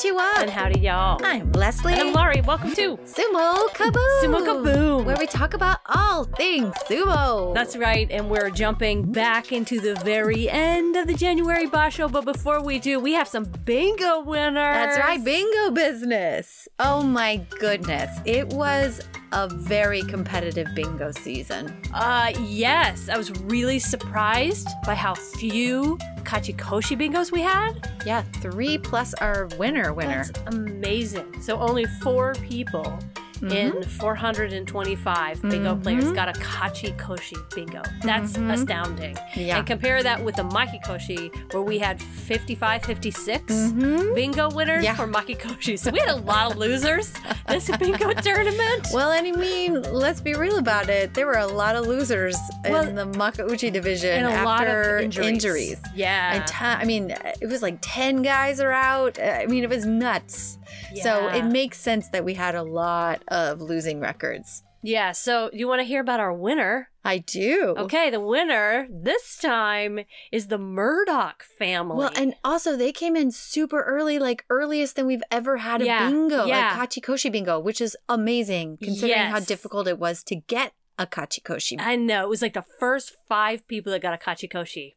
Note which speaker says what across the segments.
Speaker 1: Konnichiwa.
Speaker 2: And howdy, y'all.
Speaker 1: I'm Leslie.
Speaker 2: And I'm Laurie. Welcome to
Speaker 1: Sumo Kaboom.
Speaker 2: Sumo Kaboom.
Speaker 1: Where we talk about all things sumo.
Speaker 2: That's right, and we're jumping back into the very end of the January Basho. But before we do, we have some bingo winners.
Speaker 1: That's right, bingo business. Oh my goodness. It was a very competitive bingo season.
Speaker 2: Uh, yes, I was really surprised by how few Kachikoshi bingos we had.
Speaker 1: Yeah, three plus our winner winner.
Speaker 2: That's amazing. So only four people
Speaker 1: Mm-hmm.
Speaker 2: in 425 bingo players got a Kachi Koshi bingo. That's astounding.
Speaker 1: Mm-hmm. Yeah.
Speaker 2: And compare that with the Maki Koshi, where we had 55, 56
Speaker 1: Mhm.
Speaker 2: bingo winners
Speaker 1: Yeah.
Speaker 2: for Maki Koshi. So we had a lot of losers this bingo tournament.
Speaker 1: Well, and I mean, let's be real about it. There were a lot of losers
Speaker 2: Well,
Speaker 1: in the Makuuchi division
Speaker 2: and a lot
Speaker 1: after
Speaker 2: of injuries. Yeah.
Speaker 1: And ti- I mean, it was like 10 guys are out. I mean, it was nuts. So it makes sense that we had a lot of losing records.
Speaker 2: yeah. So you want to hear about our winner?
Speaker 1: I do.
Speaker 2: Okay, the winner this time is the Murdoch family.
Speaker 1: Well, and also they came in super early, like earliest than we've ever had a
Speaker 2: Yeah,
Speaker 1: bingo,
Speaker 2: yeah.
Speaker 1: like Kachikoshi bingo, which is amazing considering how difficult it was to get a Kachikoshi.
Speaker 2: I know it was like the first five people that got a Kachikoshi.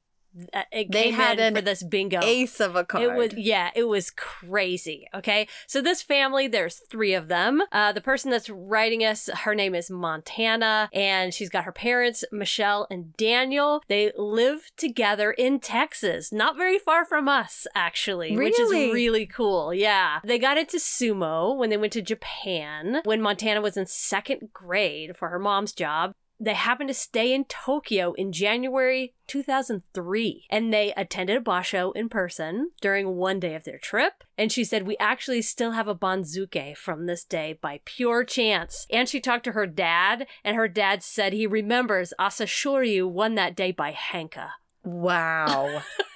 Speaker 2: Uh, It
Speaker 1: They had
Speaker 2: in
Speaker 1: an
Speaker 2: for this bingo.
Speaker 1: Ace of a card.
Speaker 2: It was yeah, it was crazy. Okay, so this family, there's three of them. Uh, the person that's writing us, her name is Montana, and she's got her parents, Michelle and Daniel. They live together in Texas, not very far from us, actually, which is really cool. Yeah, they got into sumo when they went to Japan. When Montana was in second grade for her mom's job, they happened to stay in Tokyo in January 2003 and they attended a basho in person during one day of their trip. And she said, We actually still have a banzuke from this day by pure chance. And she talked to her dad, and her dad said he remembers Asashoryu won that day by Hanka.
Speaker 1: Wow.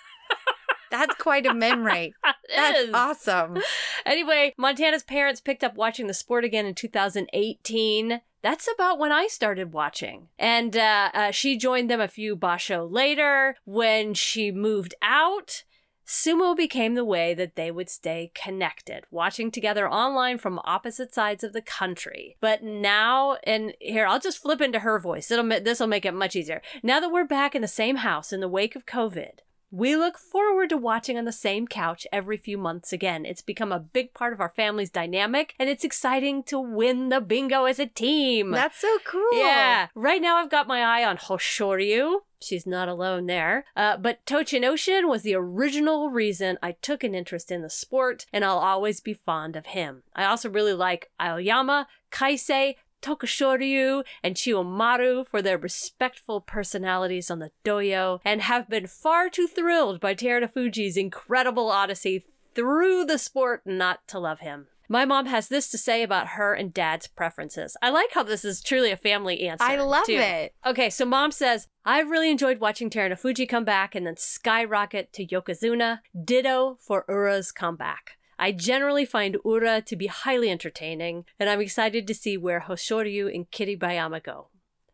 Speaker 1: That's quite a memory. That's
Speaker 2: is.
Speaker 1: awesome.
Speaker 2: Anyway, Montana's parents picked up watching the sport again in 2018. That's about when I started watching. And uh, uh, she joined them a few basho later. When she moved out, sumo became the way that they would stay connected, watching together online from opposite sides of the country. But now, and here, I'll just flip into her voice. It'll this will make it much easier. Now that we're back in the same house in the wake of COVID, we look forward to watching on the same couch every few months again. It's become a big part of our family's dynamic, and it's exciting to win the bingo as a team.
Speaker 1: That's so cool.
Speaker 2: Yeah. Right now, I've got my eye on Hoshoryu. She's not alone there. Uh, but Tochinoshin was the original reason I took an interest in the sport, and I'll always be fond of him. I also really like Aoyama, Kaisei, Tokushoryu, and Chiyomaru for their respectful personalities on the dohyo, and have been far too thrilled by Terunofuji's incredible odyssey through the sport not to love him. My mom has this to say about her and dad's preferences. I like how this is truly a family answer.
Speaker 1: I love
Speaker 2: too.
Speaker 1: it.
Speaker 2: Okay, so mom says, I've really enjoyed watching Terunofuji come back and then skyrocket to Yokozuna. Ditto for Ura's comeback. I generally find Ura to be highly entertaining, and I'm excited to see where Hoshoryu and Kiribayama go.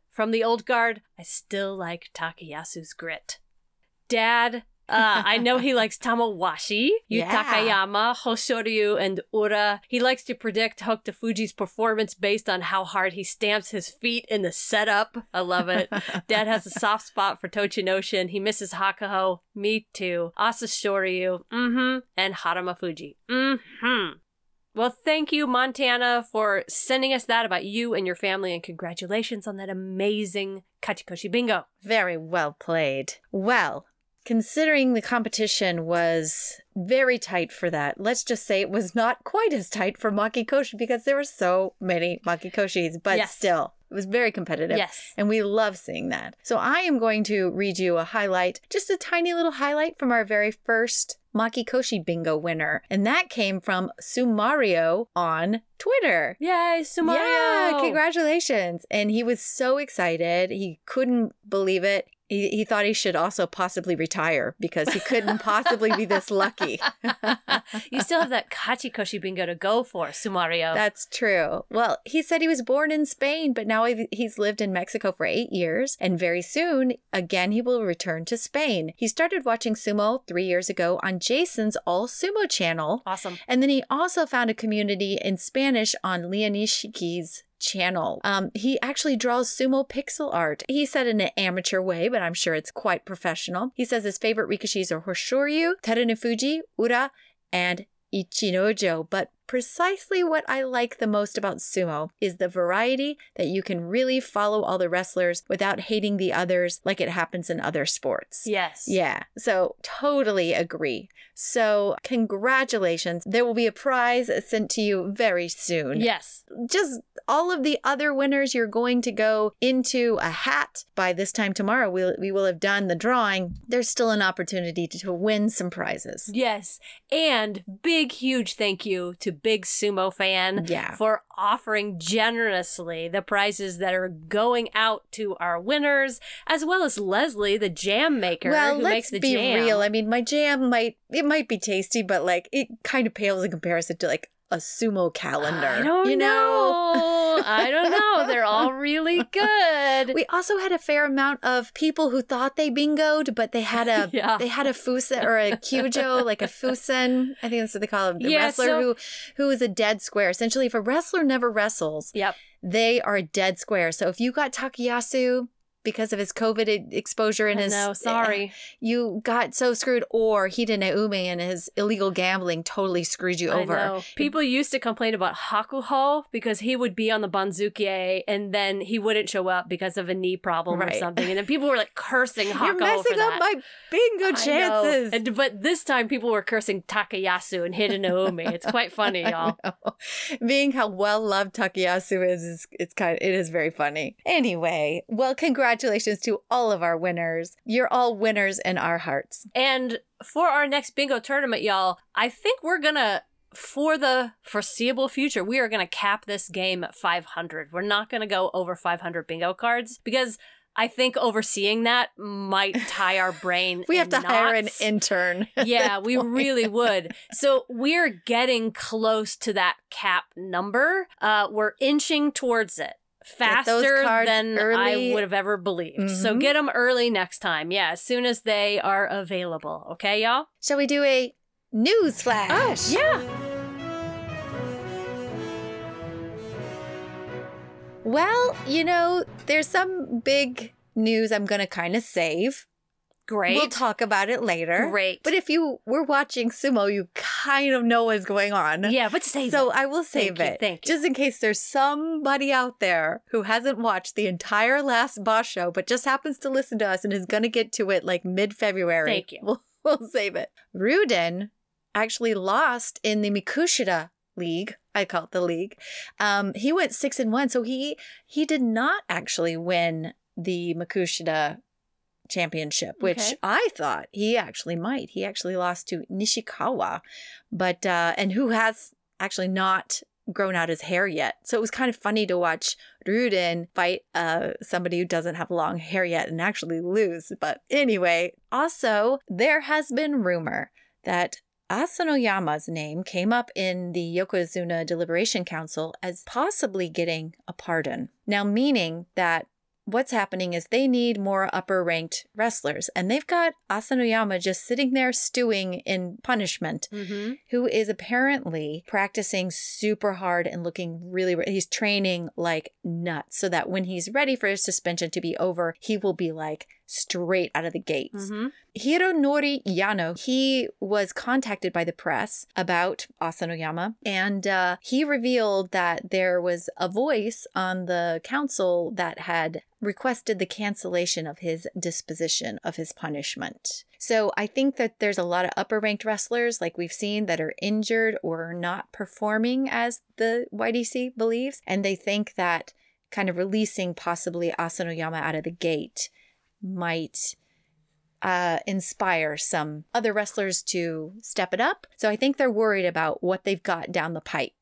Speaker 2: From the old guard, I still like Takayasu's grit. Dad, uh, I know he likes Tamawashi,
Speaker 1: Yeah.
Speaker 2: Yutakayama, Hoshoryu, and Ura. He likes to predict Hokutofuji's performance based on how hard he stamps his feet in the setup. I love it. Dad has a soft spot for Tochinoshin. He misses Hakuho. Me too. Asashoryu. Mm-hmm. And Harumafuji. Mm-hmm. Well, thank you, Montana, for sending us that about you and your family, and congratulations on that amazing Kachikoshi bingo.
Speaker 1: Very well played. Well, considering the competition was very tight for that, let's just say it was not quite as tight for Makikoshi because there were so many Makikoshis, but
Speaker 2: Yes.
Speaker 1: still, it was very competitive.
Speaker 2: Yes.
Speaker 1: And we love seeing that. So I am going to read you a highlight, just a tiny little highlight from our very first Makikoshi bingo winner. And that came from Sumario on Twitter.
Speaker 2: Yay, Sumario!
Speaker 1: Yeah, congratulations. And he was so excited. He couldn't believe it. He, he thought he should also possibly retire because he couldn't possibly be this lucky.
Speaker 2: you still have that Kachikoshi bingo to go for, Sumario.
Speaker 1: That's true. Well, he said he was born in Spain, but now he's lived in Mexico for eight years. And very soon, again, he will return to Spain. He started watching sumo three years ago on Jason's All Sumo channel.
Speaker 2: awesome.
Speaker 1: And then he also found a community in Spanish on Leonishiki's channel. Um, he actually draws sumo pixel art. He said in an amateur way, but I'm sure it's quite professional. He says his favorite rikishis are Hoshoryu, Terunofuji, Ura, and Ichinojo. But precisely what I like the most about sumo is the variety that you can really follow all the wrestlers without hating the others like it happens in other sports.
Speaker 2: Yes.
Speaker 1: Yeah, so totally agree. So, congratulations. There will be a prize sent to you very soon.
Speaker 2: Yes.
Speaker 1: Just all of the other winners, you're going to go into a hat. By this time tomorrow, we'll, we will have done the drawing. There's still an opportunity to, to win some prizes.
Speaker 2: Yes. And big, huge thank you to Big Sumo Fan
Speaker 1: Yeah.
Speaker 2: for offering generously the prizes that are going out to our winners, as well as Leslie, the jam maker
Speaker 1: Well,
Speaker 2: who
Speaker 1: let's
Speaker 2: makes the
Speaker 1: be real. I mean, my jam might it might be tasty, but like it kind of pales in comparison to like a sumo calendar.
Speaker 2: I don't
Speaker 1: you
Speaker 2: know. I don't know. They're all really good.
Speaker 1: We also had a fair amount of people who thought they bingoed, but they had a
Speaker 2: Yeah.
Speaker 1: they had a fusen or a kyujo, like a fusen. I think that's what they call it. The
Speaker 2: Yeah,
Speaker 1: wrestler
Speaker 2: so-
Speaker 1: who who is a dead square. Essentially, if a wrestler never wrestles,
Speaker 2: Yep.
Speaker 1: they are a dead square. So if you got Takayasu because of his COVID exposure and his
Speaker 2: know, eh, sorry.
Speaker 1: you got so screwed, or Hidenoumi and his illegal gambling totally screwed you over.
Speaker 2: I know. People used to complain about Hakuho because he would be on the Banzuke and then he wouldn't show up because of a knee problem or something. And then people were like cursing Hakuho
Speaker 1: You're messing up my bingo chances.
Speaker 2: And, but this time people were cursing Takayasu and Hidenoumi. It's quite funny, y'all.
Speaker 1: Being how well loved Takayasu is, is it's kind of, it is very funny. Anyway, well, congratulations to all of our winners. You're all winners in our hearts.
Speaker 2: And for our next bingo tournament, y'all, I think we're gonna for the foreseeable future, we are going to cap this game at 500. We're not going to go over 500 bingo cards because I think overseeing that might tie our brain.
Speaker 1: We have to hire an intern.
Speaker 2: yeah, we really would. So we're getting close to that cap number. Uh, we're inching towards it faster
Speaker 1: cards
Speaker 2: than
Speaker 1: early.
Speaker 2: I would have ever believed. So
Speaker 1: Mhm.
Speaker 2: get them early next time. Yeah, as soon as they are available. Okay, y'all?
Speaker 1: Shall we do a news flash?
Speaker 2: yeah.
Speaker 1: Well, you know, there's some big news I'm going to kind of save.
Speaker 2: Great.
Speaker 1: We'll talk about it later.
Speaker 2: Great.
Speaker 1: But if you were watching sumo, you kind of know what's going on.
Speaker 2: yeah, but save
Speaker 1: So
Speaker 2: it.
Speaker 1: I will save
Speaker 2: Thank you,
Speaker 1: it.
Speaker 2: thank you.
Speaker 1: Just in case there's somebody out there who hasn't watched the entire last basho, but just happens to listen to us and is going to get to it like mid February.
Speaker 2: Thank you.
Speaker 1: We'll, we'll save it. Ryuden actually lost in the Makushita League. I call it the league. Um, he went six and one, so he he did not actually win the Makushita championship, which
Speaker 2: Okay.
Speaker 1: I thought he actually might. He actually lost to Nishikawa, but uh, and who has actually not grown out his hair yet. So it was kind of funny to watch Ryuden fight uh, somebody who doesn't have long hair yet and actually lose. But anyway, also there has been rumor that Asanoyama's name came up in the Yokozuna Deliberation Council as possibly getting a pardon. Now, meaning that what's happening is they need more upper ranked wrestlers, and they've got Asanoyama just sitting there stewing in punishment
Speaker 2: Mm-hmm.
Speaker 1: who is apparently practicing super hard and looking really he's training like nuts so that when he's ready for his suspension to be over he will be like straight out of the gates
Speaker 2: Mm-hmm.
Speaker 1: Hironori Yano, he was contacted by the press about Asanoyama, and uh, he revealed that there was a voice on the council that had requested the cancellation of his disposition of his punishment. So I think that there's a lot of upper ranked wrestlers, like we've seen, that are injured or not performing as the YDC believes, and they think that kind of releasing possibly Asanoyama out of the gate might uh, inspire some other wrestlers to step it up. So I think they're worried about what they've got down the pipe.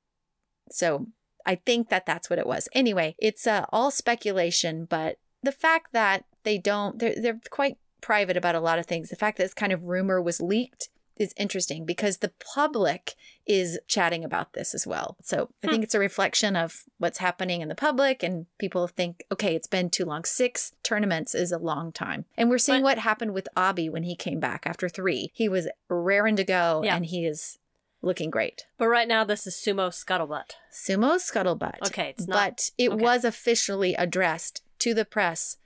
Speaker 1: So I think that that's what it was. Anyway, it's uh, all speculation, but the fact that they don't. They're they're quite private about a lot of things. The fact that this kind of rumor was leaked is interesting because the public is chatting about this as well. So I
Speaker 2: Hmm.
Speaker 1: think it's a reflection of what's happening in the public, and people think, okay, it's been too long. Six tournaments is a long time, and we're seeing
Speaker 2: But-
Speaker 1: what happened with Abi when he came back after three. He was raring to go,
Speaker 2: Yeah.
Speaker 1: and he is looking great.
Speaker 2: But right now, this is sumo scuttlebutt.
Speaker 1: Sumo scuttlebutt.
Speaker 2: Okay, it's not.
Speaker 1: but it
Speaker 2: okay.
Speaker 1: was officially addressed to the press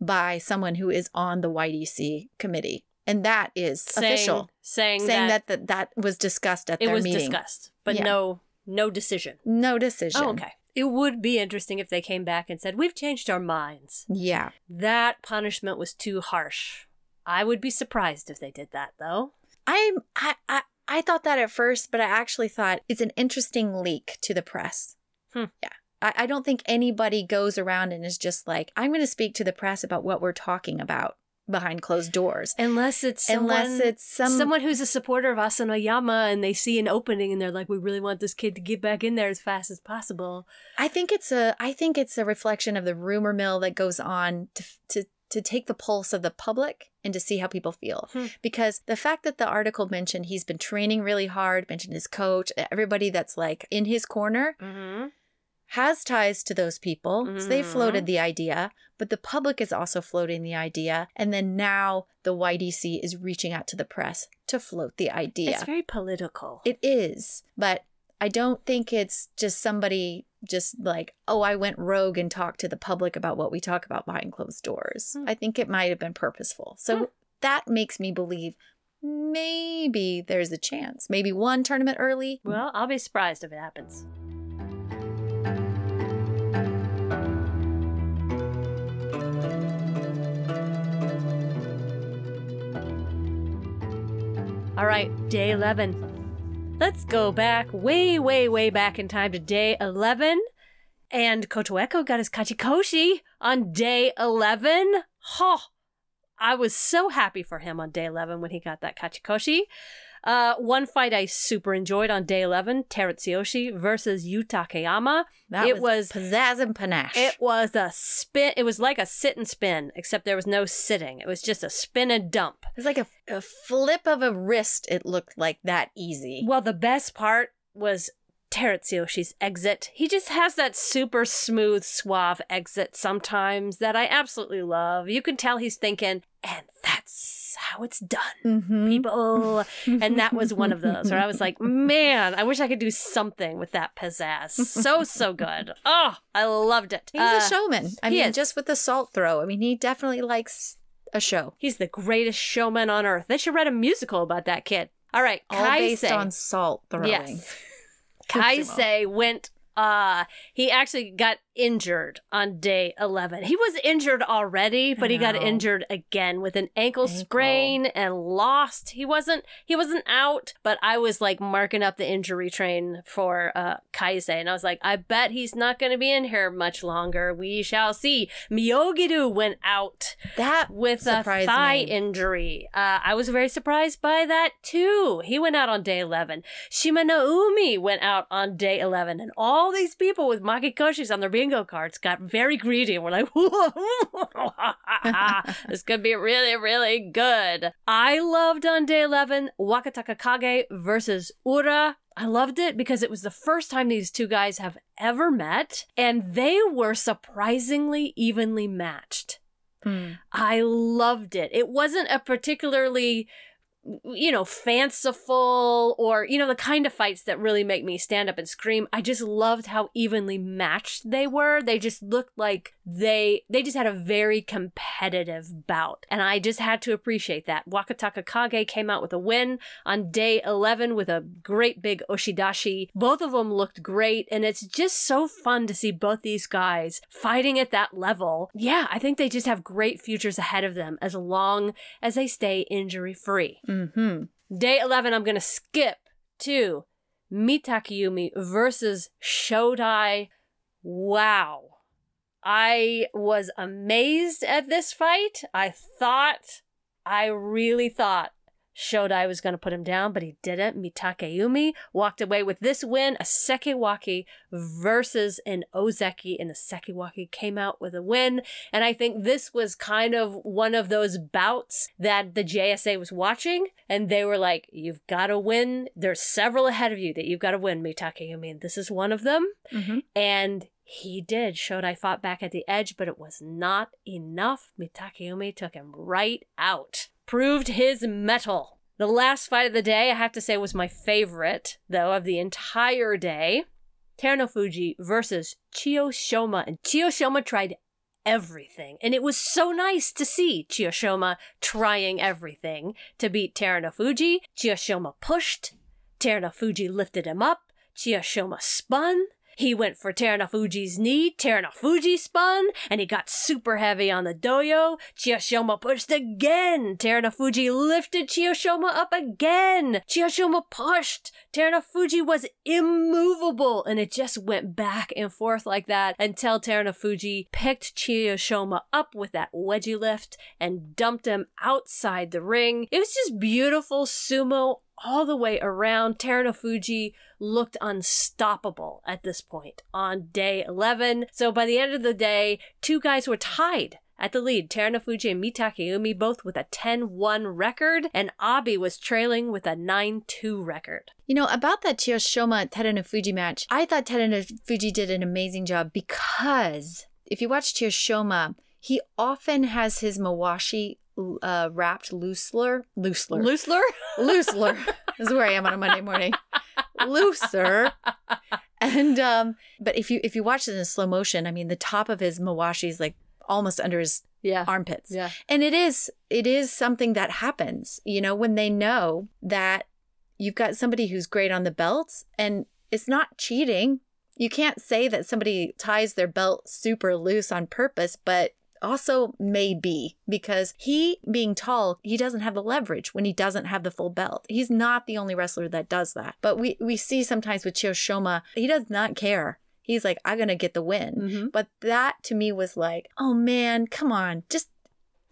Speaker 1: by someone who is on the YDC committee. And that is
Speaker 2: saying,
Speaker 1: official,
Speaker 2: saying,
Speaker 1: saying
Speaker 2: that,
Speaker 1: that, that that was discussed at
Speaker 2: it was
Speaker 1: meeting.
Speaker 2: discussed, but
Speaker 1: Yeah.
Speaker 2: no, no decision.
Speaker 1: No decision.
Speaker 2: Oh, okay. It would be interesting if they came back and said, "We've changed our minds."
Speaker 1: Yeah.
Speaker 2: That punishment was too harsh. I would be surprised if they did that, though.
Speaker 1: I'm I, I I thought that at first, but I actually thought it's an interesting leak to the press.
Speaker 2: Hmm.
Speaker 1: Yeah. I, I don't think anybody goes around and is just like, I'm gonna speak to the press about what we're talking about behind closed doors.
Speaker 2: Unless it's someone,
Speaker 1: Unless it's some
Speaker 2: someone who's a supporter of Asanoyama and they see an opening and they're like, "We really want this kid to get back in there as fast as possible."
Speaker 1: I think it's a I think it's a reflection of the rumor mill that goes on to to to take the pulse of the public and to see how people feel.
Speaker 2: Hmm.
Speaker 1: Because the fact that the article mentioned he's been training really hard, mentioned his coach, everybody that's like in his corner
Speaker 2: Mm-hmm.
Speaker 1: Has ties to those people. So they floated the idea, but the public is also floating the idea. And then now the YDC is reaching out to the press to float the idea.
Speaker 2: It's very political.
Speaker 1: It is, but I don't think it's just somebody just like, oh, I went rogue and talked to the public about what we talk about behind closed doors.
Speaker 2: Hmm.
Speaker 1: I think it might have been purposeful. So
Speaker 2: Hmm.
Speaker 1: that makes me believe maybe there's a chance. Maybe one tournament early.
Speaker 2: well, I'll be surprised if it happens. All right, day 11. Let's go back way, way, way back in time to day 11. And Kotoeko got his Kachikoshi on day 11. Huh. I was so happy for him on day 11 when he got that Kachikoshi. Uh, one fight I super enjoyed on day 11, Terutsuyoshi versus Yutakayama.
Speaker 1: That
Speaker 2: It
Speaker 1: was,
Speaker 2: was-
Speaker 1: pizzazz and panache.
Speaker 2: It was a spin. It was like a sit and spin, except there was no sitting. It was just a spin and dump.
Speaker 1: It was like a, a flip of a wrist. It looked like that easy.
Speaker 2: Well, the best part was Terutsuyoshi's exit. He just has that super smooth, suave exit sometimes that I absolutely love. You can tell he's thinking, and that's how it's done,
Speaker 1: Mhm.
Speaker 2: people. and that was one of those where I was like, man, I wish I could do something with that pizzazz. So, so good. Oh, I loved it.
Speaker 1: He's
Speaker 2: Uh,
Speaker 1: a showman. I mean,
Speaker 2: is.
Speaker 1: just with the salt throw. I mean, he definitely likes a show.
Speaker 2: He's the greatest showman on earth. They should write a musical about that kid. All right,
Speaker 1: All based
Speaker 2: Kaisei.
Speaker 1: on salt throwing.
Speaker 2: Yes.
Speaker 1: Sumo.
Speaker 2: Kaisei went uh he actually got injured on day 11. He was injured already, but he got injured again with an ankle,
Speaker 1: Ankle.
Speaker 2: sprain and lost. He wasn't he wasn't out, but I was like marking up the injury train for uh Kaisei and I was like, I bet he's not going to be in here much longer. We shall see. Myogiryu went out
Speaker 1: That
Speaker 2: with a thigh
Speaker 1: me.
Speaker 2: injury. Uh, I was very surprised by that too. He went out on day 11. Shimanoumi went out on day 11. And all these people with makikoshis on their bingo cards got very greedy and were like, this could be really, really good. I loved on day 11 Wakatakakage versus Ura. I loved it because it was the first time these two guys have ever met, and they were surprisingly evenly matched.
Speaker 1: Hmm.
Speaker 2: I loved it. It wasn't a particularly you know, fanciful or, you know, the kind of fights that really make me stand up and scream. I just loved how evenly matched they were. They just looked like they they just had a very competitive bout. And I just had to appreciate that. Wakatakakage came out with a win on day 11 with a great big oshidashi. Both of them looked great and it's just so fun to see both these guys fighting at that level. Yeah, I think they just have great futures ahead of them as long as they stay injury free.
Speaker 1: Mm-hmm.
Speaker 2: Day 11, I'm going to skip to Mitakeumi versus Shodai. Wow. I was amazed at this fight. I thought, I really thought Shodai was going to put him down, but he didn't. Mitakeumi walked away with this win. A Sekiwake versus an Ozeki, and the Sekiwake came out with a win. And I think this was kind of one of those bouts that the JSA was watching, and they were like, You've got to win. There's several ahead of you that you've got to win, Mitakeumi, and this is one of them.
Speaker 1: Mm-hmm.
Speaker 2: And he did. Shodai fought back at the edge, but it was not enough. Mitakeumi took him right out. Proved his mettle. The last fight of the day, I have to say, was my favorite, though, of the entire day. Terunofuji versus Chiyoshoma. And Chiyoshoma tried everything. And it was so nice to see Chiyoshoma trying everything to beat Terunofuji. Chiyoshoma pushed. Terunofuji lifted him up. Chiyoshoma spun. He went for Terunofuji's knee. Terunofuji spun, and he got super heavy on the doyo. Chiyoshoma pushed again. Terunofuji lifted Chiyoshoma up again. Chiyoshoma pushed. Terunofuji was immovable, and it just went back and forth like that until Terunofuji picked Chiyoshoma up with that wedgie lift and dumped him outside the ring. It was just beautiful sumo all the way around. Terunofuji looked unstoppable at this point on day 11. So by the end of the day, two guys were tied at the lead. Terunofuji and Mitakeumi both with a 10-1 record, and Abi was trailing with a 9-2 record.
Speaker 1: You know, about that Chiyoshoma Terunofuji match, I thought Terunofuji did an amazing job because if you watch Chiyoshoma, he often has his Mawashi uh, wrapped looser, looser,
Speaker 2: Loosler?
Speaker 1: looser. this is where I am on a Monday morning. Looser. And um, but if you if you watch it in slow motion, I mean, the top of his mawashi is like almost under his
Speaker 2: Yeah.
Speaker 1: armpits.
Speaker 2: Yeah.
Speaker 1: And it is it is something that happens, you know, when they know that you've got somebody who's great on the belts and it's not cheating. You can't say that somebody ties their belt super loose on purpose, but also maybe because he being tall, he doesn't have the leverage when he doesn't have the full belt. He's not the only wrestler that does that. But we we see sometimes with Chiyoshoma, he does not care. He's like, I'm gonna get the win.
Speaker 2: Mhm.
Speaker 1: But that to me was like, oh man, come on. Just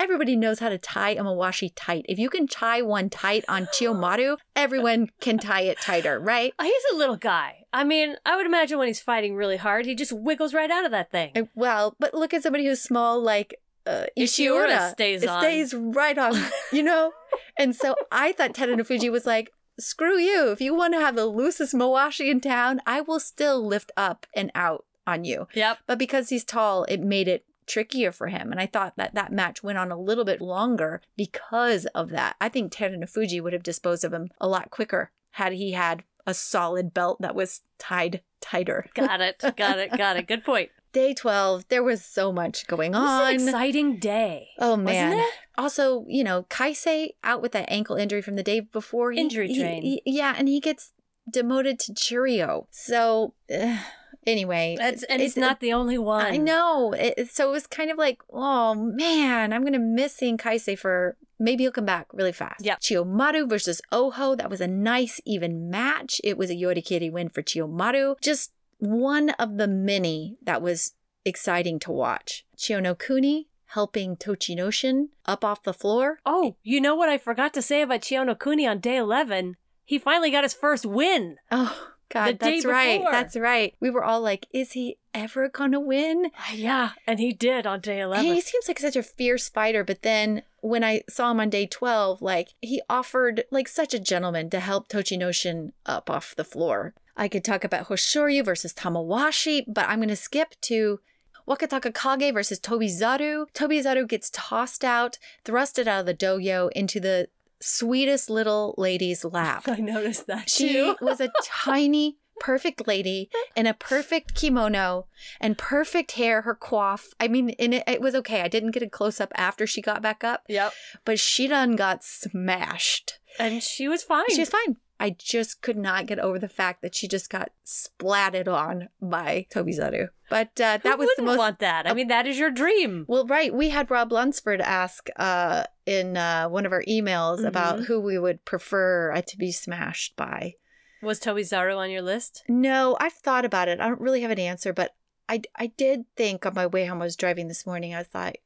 Speaker 1: everybody knows how to tie a Mawashi tight. If you can tie one tight on Chiyomaru, everyone can tie it tighter, right?
Speaker 2: He's a little guy. I mean, I would imagine when he's fighting really hard, he just wiggles right out of that thing.
Speaker 1: Well, but look at somebody who's small like uh,
Speaker 2: Ishiura
Speaker 1: Ishiura.
Speaker 2: stays
Speaker 1: it
Speaker 2: on.
Speaker 1: stays right on, you know? and so I thought Terunofuji was like, screw you. If you want to have the loosest Mawashi in town, I will still lift up and out on you.
Speaker 2: Yep.
Speaker 1: But because he's tall, it made it trickier for him. And I thought that that match went on a little bit longer because of that. I think Terunofuji would have disposed of him a lot quicker had he had a solid belt that was tied tighter.
Speaker 2: Got it. Got it. Got it. Good point.
Speaker 1: Day 12, there was so much going on.
Speaker 2: an exciting day.
Speaker 1: Oh man.
Speaker 2: Wasn't it?
Speaker 1: Also, you know, Kaisei out with that ankle injury from the day before. He-
Speaker 2: Injury train.
Speaker 1: he- yeah, and he gets demoted to Juryo. So, uh, anyway.
Speaker 2: it's, and he's
Speaker 1: it-
Speaker 2: not the only one.
Speaker 1: I know. It, so it was kind of like, oh man, I'm going to miss seeing Kaisei for maybe he'll come back really fast.
Speaker 2: Yeah.
Speaker 1: Chiyomaru versus Oho. That was a nice, even match. It was a Yorikiri win for Chiyomaru. Just one of the many that was exciting to watch. Chiyonokuni helping Tochinoshin up off the floor.
Speaker 2: Oh, you know what I forgot to say about Chiyonokuni on day 11? He finally got his first win.
Speaker 1: Oh, God, that's right. That's right. We were all like, is he ever going to win?
Speaker 2: Uh, yeah, and he did on day 11.
Speaker 1: He seems like such a fierce fighter, but then when I saw him on day 12, like he offered like such a gentleman to help Tochinoshin up off the floor. I could talk about Hoshoryu versus Tamawashi, but I'm going to skip to Wakatakakage versus Tobizaru. Tobizaru gets tossed out, thrusted out of the dohyo into the sweetest little lady's lap.
Speaker 2: I noticed that
Speaker 1: She
Speaker 2: too.
Speaker 1: was a tiny, perfect lady in a perfect kimono and perfect hair, her coif. I mean, and it, it was okay. I didn't get a close up after she got back up,
Speaker 2: Yep.
Speaker 1: but she done got smashed.
Speaker 2: And she was fine.
Speaker 1: She's fine. I just could not get over the fact that she just got splatted on by Toby Tobizaru. But uh,
Speaker 2: Who
Speaker 1: that was the
Speaker 2: wouldn't
Speaker 1: most
Speaker 2: want that. I mean, that is your dream.
Speaker 1: well, right. We had Rob Lunsford ask uh, in uh, one of our emails about
Speaker 2: Mhm.
Speaker 1: who we would prefer uh, to be smashed by.
Speaker 2: Was Tobizaru on your list?
Speaker 1: No, I've thought about it. I don't really have an answer, but I, I did think on my way home, I was driving this morning, I thought,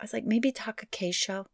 Speaker 1: I was like, maybe Takakeisho.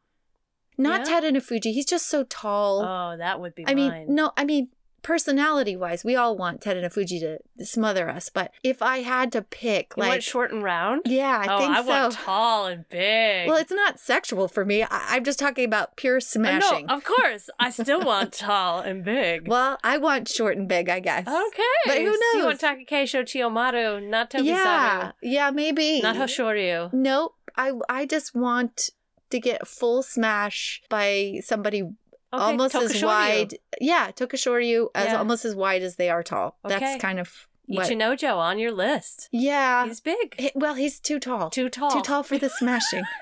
Speaker 1: Not
Speaker 2: Yeah?
Speaker 1: Terunofuji. He's just so tall.
Speaker 2: Oh, that would be
Speaker 1: I mean, no, I mean, personality wise, we all want Terunofuji to smother us. But if I had to pick,
Speaker 2: You
Speaker 1: like,
Speaker 2: want short and round?
Speaker 1: yeah, I
Speaker 2: oh,
Speaker 1: think
Speaker 2: I
Speaker 1: so.
Speaker 2: want tall and big.
Speaker 1: well, it's not sexual for me. I- I'm just talking about pure smashing.
Speaker 2: No, of course. I still want tall and big.
Speaker 1: well, I want short and big, I guess.
Speaker 2: okay.
Speaker 1: But who
Speaker 2: So You want
Speaker 1: knows?
Speaker 2: Takakeisho Chiyomaru, not Tobizaru.
Speaker 1: yeah, yeah, maybe.
Speaker 2: Not Hoshoryu.
Speaker 1: Nope. I I just want to get full smash by somebody
Speaker 2: Okay,
Speaker 1: almost as wide. Yeah, Tokushoryu as
Speaker 2: Yeah.
Speaker 1: almost as wide as they are tall.
Speaker 2: Okay.
Speaker 1: That's kind of what.
Speaker 2: Ichinojo on your list.
Speaker 1: Yeah.
Speaker 2: He's big.
Speaker 1: He- well, he's too tall.
Speaker 2: Too tall.
Speaker 1: Too tall for the smashing.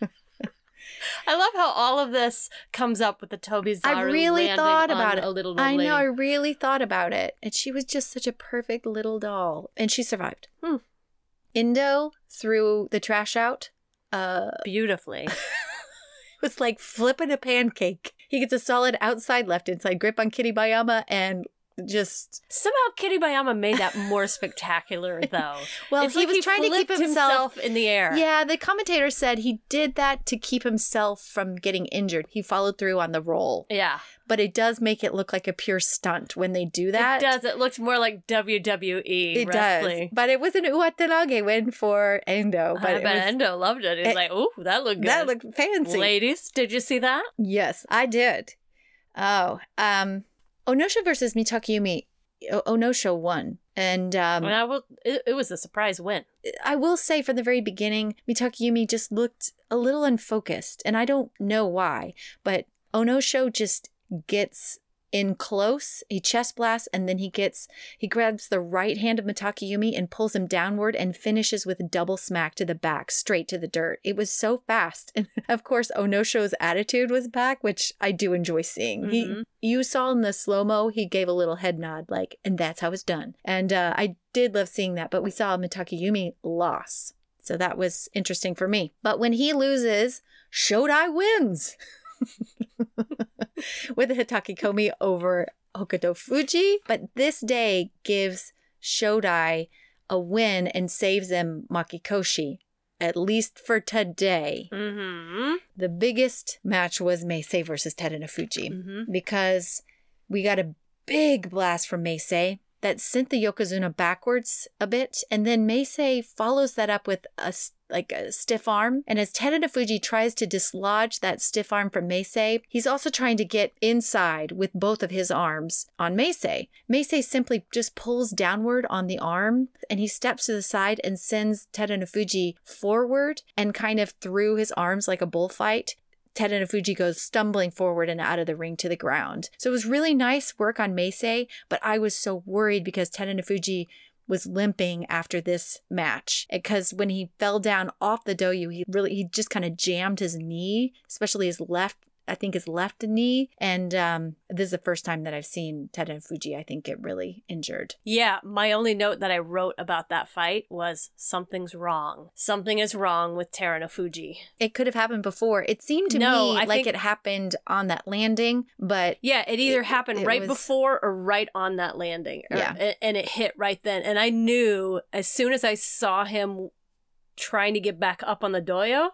Speaker 2: I love how all of this comes up with the Tobizaru
Speaker 1: I really thought about it.
Speaker 2: a little
Speaker 1: I know. I really thought about it, and she was just such a perfect little doll, and she survived.
Speaker 2: Hmm.
Speaker 1: Endo threw the trash out. Uh,
Speaker 2: Beautifully.
Speaker 1: it was like flipping a pancake. He gets a solid outside left inside grip on Kiribayama and just
Speaker 2: Somehow Kiribayama made that more spectacular, though.
Speaker 1: well,
Speaker 2: It's
Speaker 1: he
Speaker 2: like
Speaker 1: was trying to keep
Speaker 2: flipped
Speaker 1: himself.
Speaker 2: in the air.
Speaker 1: Yeah, the commentator said he did that to keep himself from getting injured. He followed through on the roll,
Speaker 2: Yeah.
Speaker 1: but it does make it look like a pure stunt when they do that.
Speaker 2: It does. It looks more like WWE
Speaker 1: It
Speaker 2: wrestling.
Speaker 1: does, but it was an Uwatenage win for Endo. But
Speaker 2: I bet
Speaker 1: was-
Speaker 2: Endo loved it. He's
Speaker 1: it-
Speaker 2: like, "Ooh, that looked good."
Speaker 1: that looked fancy.
Speaker 2: Ladies, did you see that?
Speaker 1: Yes, I did. Oh, um, Onosho versus Mitakeumi. O- Onosho won, and um,
Speaker 2: I will. It, it was a surprise win.
Speaker 1: I will say from the very beginning, Mitakeumi just looked a little unfocused, and I don't know why, but Onosho just gets in close, he chest blasts, and then he gets he grabs the right hand of Mitakeumi and pulls him downward and finishes with a double smack to the back, straight to the dirt. It was so fast. And of course, Onosho's attitude was back, which I do enjoy seeing. He
Speaker 2: Mhm.
Speaker 1: you saw in the slow-mo, he gave a little head nod, like, and that's how it's done. And uh, I did love seeing that, but we saw Mitakeumi loss. So that was interesting for me. But when he loses, Shodai wins with a Hatakikomi over Hokutofuji. But this day gives Shodai a win and saves him Makikoshi, at least for today.
Speaker 2: Mm-hmm.
Speaker 1: The biggest match was Meisei versus Terunofuji
Speaker 2: Mm-hmm.
Speaker 1: because we got a big blast from Meisei that sent the Yokozuna backwards a bit. And then Meisei follows that up with a like a stiff arm. And as Terunofuji tries to dislodge that stiff arm from Meisei, he's also trying to get inside with both of his arms on Meisei. Meisei simply just pulls downward on the arm and he steps to the side and sends Terunofuji forward and kind of through his arms like a bullfight. Terunofuji goes stumbling forward and out of the ring to the ground. So it was really nice work on Meisei, but I was so worried because Terunofuji was limping after this match because when he fell down off the dohyo, he really he just kind of jammed his knee, especially his left. I think his left knee, and um, this is the first time that I've seen Terunofuji. I think get really injured.
Speaker 2: Yeah, my only note that I wrote about that fight was something's wrong. Something is wrong with Terunofuji.
Speaker 1: It could have happened before. It seemed to
Speaker 2: No,
Speaker 1: me
Speaker 2: I
Speaker 1: like it happened on that landing, but
Speaker 2: Yeah, it either
Speaker 1: It-
Speaker 2: happened
Speaker 1: it
Speaker 2: right
Speaker 1: was-
Speaker 2: before or right on that landing. Or-
Speaker 1: Yeah.
Speaker 2: And it hit right then. And I knew as soon as I saw him trying to get back up on the dohyo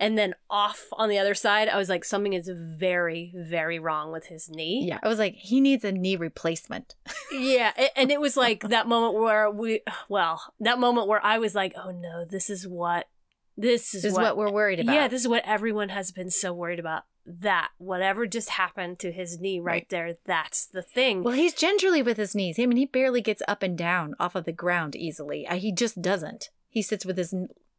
Speaker 2: and then off on the other side, I was like, something is very, very wrong with his knee.
Speaker 1: yeah, I was like, he needs a knee replacement.
Speaker 2: Yeah, and it was like that moment where we, well, that moment where I was like, oh no, this is what, this is,
Speaker 1: This is what, we're worried about.
Speaker 2: Yeah, this is what everyone has been so worried about. That whatever just happened to his knee right,
Speaker 1: Right.
Speaker 2: there, that's the thing.
Speaker 1: Well, he's gingerly with his knees. I mean, he barely gets up and down off of the ground easily. Uh, He just doesn't. He sits with his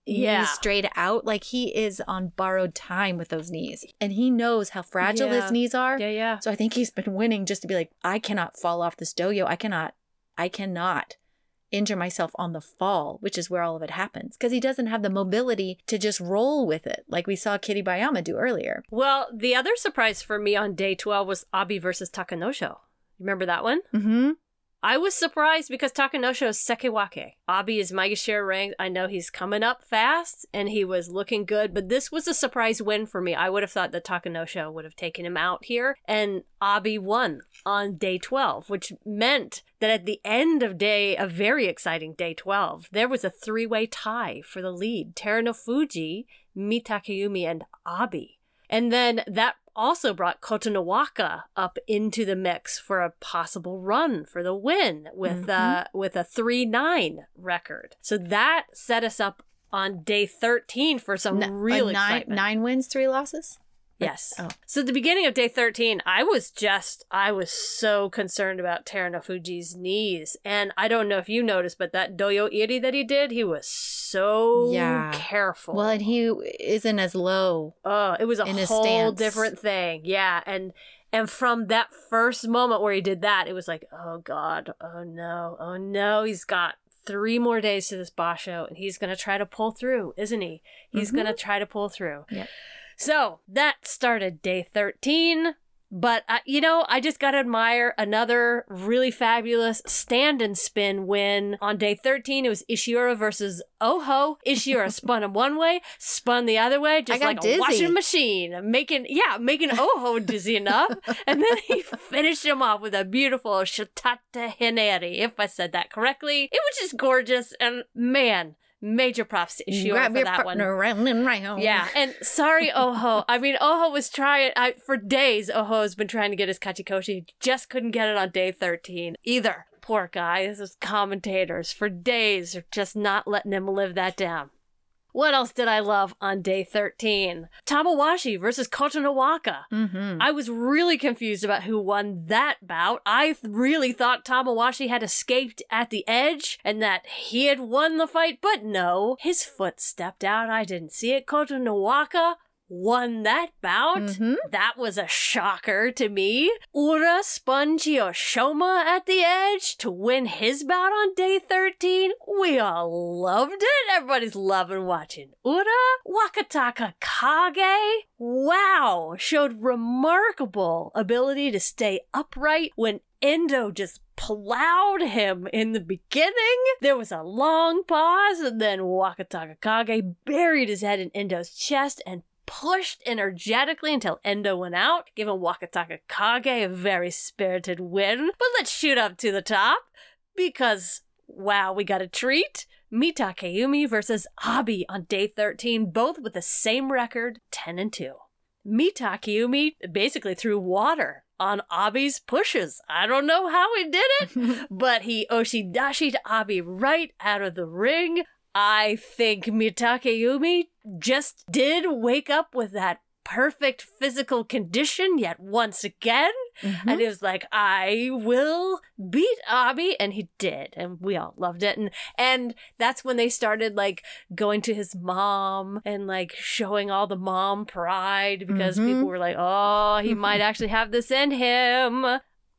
Speaker 2: Yeah.
Speaker 1: knees straight out, like he is on borrowed time with those knees. And he knows how fragile
Speaker 2: Yeah.
Speaker 1: his knees are.
Speaker 2: yeah, yeah.
Speaker 1: So I think he's been winning just to be like, I cannot fall off this dohyo. I cannot, I cannot injure myself on the fall, which is where all of it happens. Because he doesn't have the mobility to just roll with it, like we saw Kiribayama do earlier.
Speaker 2: Well, the other surprise for me on day 12 was Abi versus Takanosho. Remember that one?
Speaker 1: Mm-hmm.
Speaker 2: I was surprised because Takanosho is Sekiwake. Abi is Maegashira ranked. I know he's coming up fast and he was looking good, but this was a surprise win for me. I would have thought that Takanosho would have taken him out here, and Abi won on day 12, which meant that at the end of day, a very exciting day 12, there was a three way tie for the lead Terano Fuji, Mitakeumi, and Abi. And then that also brought Kotonowaka up into the mix for a possible run for the win with uh with a 3-9 record. So that set us up on day 13 for some
Speaker 1: N-
Speaker 2: real
Speaker 1: uh, nine,
Speaker 2: excitement.
Speaker 1: nine wins, three losses.
Speaker 2: Yes.
Speaker 1: Oh.
Speaker 2: So at the beginning of day 13, I was just, I was so concerned about Terunofuji's knees. And I don't know if you noticed, but that Dohyo Iri that he did, he was so
Speaker 1: Yeah.
Speaker 2: careful.
Speaker 1: Well, and he isn't as low.
Speaker 2: Oh, it was a
Speaker 1: in
Speaker 2: whole
Speaker 1: stance.
Speaker 2: different thing. Yeah. And, and from that first moment where he did that, it was like, oh God, oh no, oh no, he's got three more days to this basho and he's going to try to pull through, isn't he? He's
Speaker 1: Mhm.
Speaker 2: going to try to pull through.
Speaker 1: Yep.
Speaker 2: So that started day 13. But, uh, you know, I just got to admire another really fabulous stand and spin win. On day 13, it was Ishiura versus Oho. Ishiura spun him one way, spun the other way, just like
Speaker 1: dizzy.
Speaker 2: a washing machine, making, yeah, making Oho dizzy enough. And then he finished him off with a beautiful Shatata Hineri, if I said that correctly. It was just gorgeous. And man, major props to Ishiura
Speaker 1: Grab
Speaker 2: for that one.
Speaker 1: round and round.
Speaker 2: Yeah, and sorry, Oho. I mean, Oho was trying I, for days. Oho has been trying to get his kachikoshi, He just couldn't get it on day thirteen either. Poor guy. This is commentators for days are just not letting him live that down. What else did I love on day 13? Tamawashi versus Kotonowaka.
Speaker 1: Mm-hmm.
Speaker 2: I was really confused about who won that bout. I th- really thought Tamawashi had escaped at the edge and that he had won the fight, but no, his foot stepped out. I didn't see it. Kotonowaka won that bout.
Speaker 1: Mhm.
Speaker 2: That was a shocker to me. Ura spun Shoma at the edge to win his bout on day 13. We all loved it. Everybody's loving watching Ura. Wakatakakage, wow, showed remarkable ability to stay upright when Endo just plowed him in the beginning. There was a long pause, and then Wakatakakage buried his head in Endo's chest and pushed energetically until Endo went out, giving Wakatakakage a very spirited win. But let's shoot up to the top because, wow, we got a treat. Mitakeumi versus Abi on day 13, both with the same record, 10 and 2. Mitakeumi basically threw water on Abi's pushes. I don't know how he did it, but he Oshidashi Abi right out of the ring. I think Mitakeumi just did wake up with that perfect physical condition yet once again.
Speaker 1: Mhm.
Speaker 2: And he was like, I will beat Abi. And he did. And we all loved it. And and that's when they started like going to his mom and like showing all the mom pride because
Speaker 1: Mhm.
Speaker 2: people were like, oh, he might actually have this in him.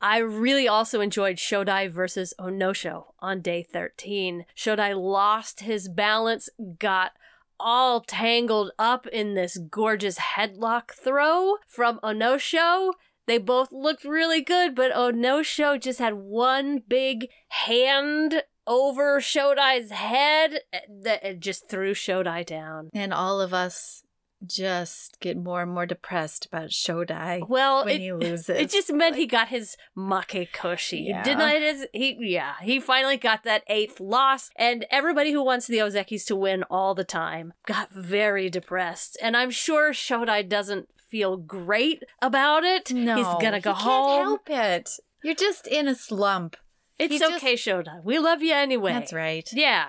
Speaker 2: I really also enjoyed Shodai versus Onosho on day 13. Shodai lost his balance, got all tangled up in this gorgeous headlock throw from Onosho. They both looked really good, but Onosho just had one big hand over Shodai's head that just threw Shodai down.
Speaker 1: and all of us just get more and more depressed about Shodai
Speaker 2: Well,
Speaker 1: when
Speaker 2: it,
Speaker 1: he loses.
Speaker 2: It just meant he got his makekoshi.
Speaker 1: Yeah.
Speaker 2: He denied his he yeah, he finally got that eighth loss and everybody who wants the Ozekis to win all the time got very depressed. And I'm sure Shodai doesn't feel great about it.
Speaker 1: no,
Speaker 2: He's gonna go
Speaker 1: he
Speaker 2: home.
Speaker 1: Can't help it. You're just in a slump.
Speaker 2: It's
Speaker 1: he just-
Speaker 2: okay, Shodai. We love you anyway.
Speaker 1: That's right.
Speaker 2: Yeah.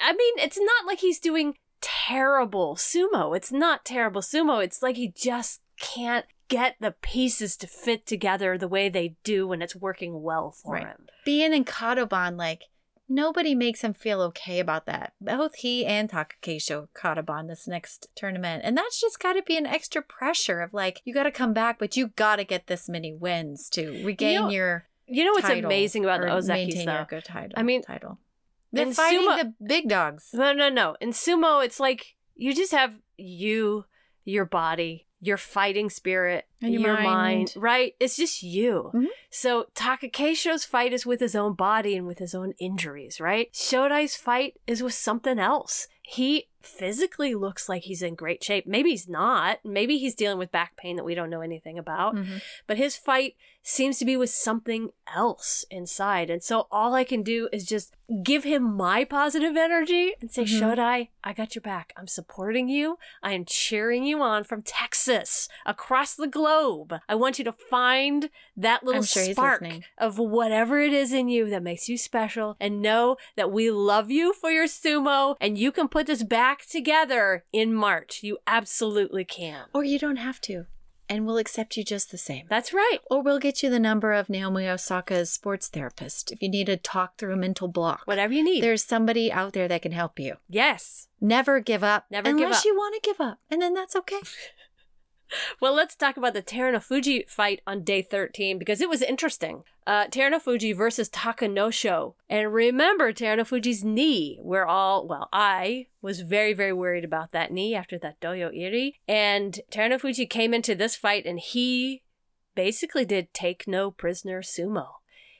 Speaker 2: I mean, it's not like he's doing terrible sumo. It's not terrible sumo. It's like he just can't get the pieces to fit together the way they do when it's working well for
Speaker 1: Right.
Speaker 2: him.
Speaker 1: Being in Kadoban, like nobody makes him feel okay about that. Both he and Takakeisho Kadoban this next tournament, and that's just got to be an extra pressure of like you got to come back, but you got to get this many wins to regain
Speaker 2: know,
Speaker 1: your.
Speaker 2: You know what's amazing about the Ozekis though?
Speaker 1: your title.
Speaker 2: I mean,
Speaker 1: title. They're
Speaker 2: in
Speaker 1: fighting
Speaker 2: sumo-
Speaker 1: the big dogs.
Speaker 2: No, no, no. In sumo, it's like you just have you, your body, your fighting spirit,
Speaker 1: And your mind.
Speaker 2: right? It's just you.
Speaker 1: Mhm.
Speaker 2: So Takakeisho's fight is with his own body and with his own injuries, right? Shodai's fight is with something else. he physically looks like he's in great shape. Maybe he's not. Maybe he's dealing with back pain that we don't know anything about.
Speaker 1: Mhm.
Speaker 2: But his fight seems to be with something else inside. And so all I can do is just give him my positive energy and say,
Speaker 1: Mhm.
Speaker 2: Shodai, I got your back. I'm supporting you. I am cheering you on from Texas across the globe. I want you to find that little
Speaker 1: sure
Speaker 2: spark of whatever it is in you that makes you special and know that we love you for your sumo and you can put this back together in March. You absolutely can.
Speaker 1: Or you don't have to, and we'll accept you just the same.
Speaker 2: That's right.
Speaker 1: Or we'll get you the number of Naomi Osaka's sports therapist if you need to talk through a mental block.
Speaker 2: Whatever you need.
Speaker 1: There's somebody out there that can help you.
Speaker 2: yes.
Speaker 1: Never give up.
Speaker 2: Never give up.
Speaker 1: unless you want to give up, and then that's okay.
Speaker 2: Well, let's talk about the Terunofuji fight on day 13 because it was interesting. Uh, Terunofuji versus Takanosho. And remember Terunofuji's knee. We're all, well, I was very, very worried about that knee after that Dohyo Iri. And Terunofuji came into this fight and he basically did take no prisoner sumo.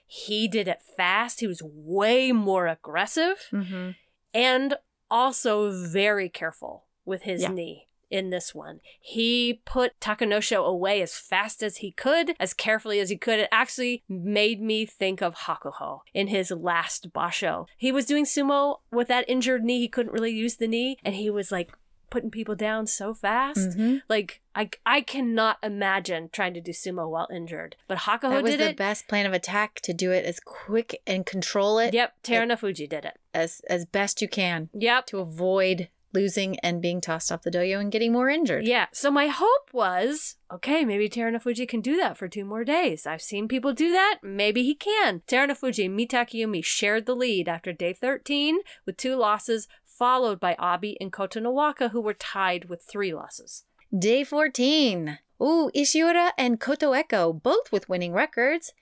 Speaker 2: He did it fast. He was way more aggressive
Speaker 1: Mm-hmm.
Speaker 2: and also very careful with his
Speaker 1: Yeah.
Speaker 2: knee in this one. He put Takanosho away as fast as he could, as carefully as he could. It actually made me think of Hakuho in his last basho. He was doing sumo with that injured knee. He couldn't really use the knee, and he was like putting people down so fast.
Speaker 1: Mm-hmm.
Speaker 2: Like I, I cannot imagine trying to do sumo while injured. But Hakuho
Speaker 1: That was
Speaker 2: did
Speaker 1: the
Speaker 2: it.
Speaker 1: best plan of attack to do it as quick and control it
Speaker 2: Yep, Terunofuji did it.
Speaker 1: as as best you can
Speaker 2: Yep.
Speaker 1: to avoid losing and being tossed off the dohyo and getting more injured.
Speaker 2: Yeah. So my hope was, okay, maybe Terunofuji can do that for two more days. I've seen people do that. Maybe he can. Terunofuji and Mitakeumi shared the lead after day 13 with two losses, followed by Abi and Kotonowaka, who were tied with three losses.
Speaker 1: Day 14. Ooh, Ishiura and Kotoeko, both with winning records,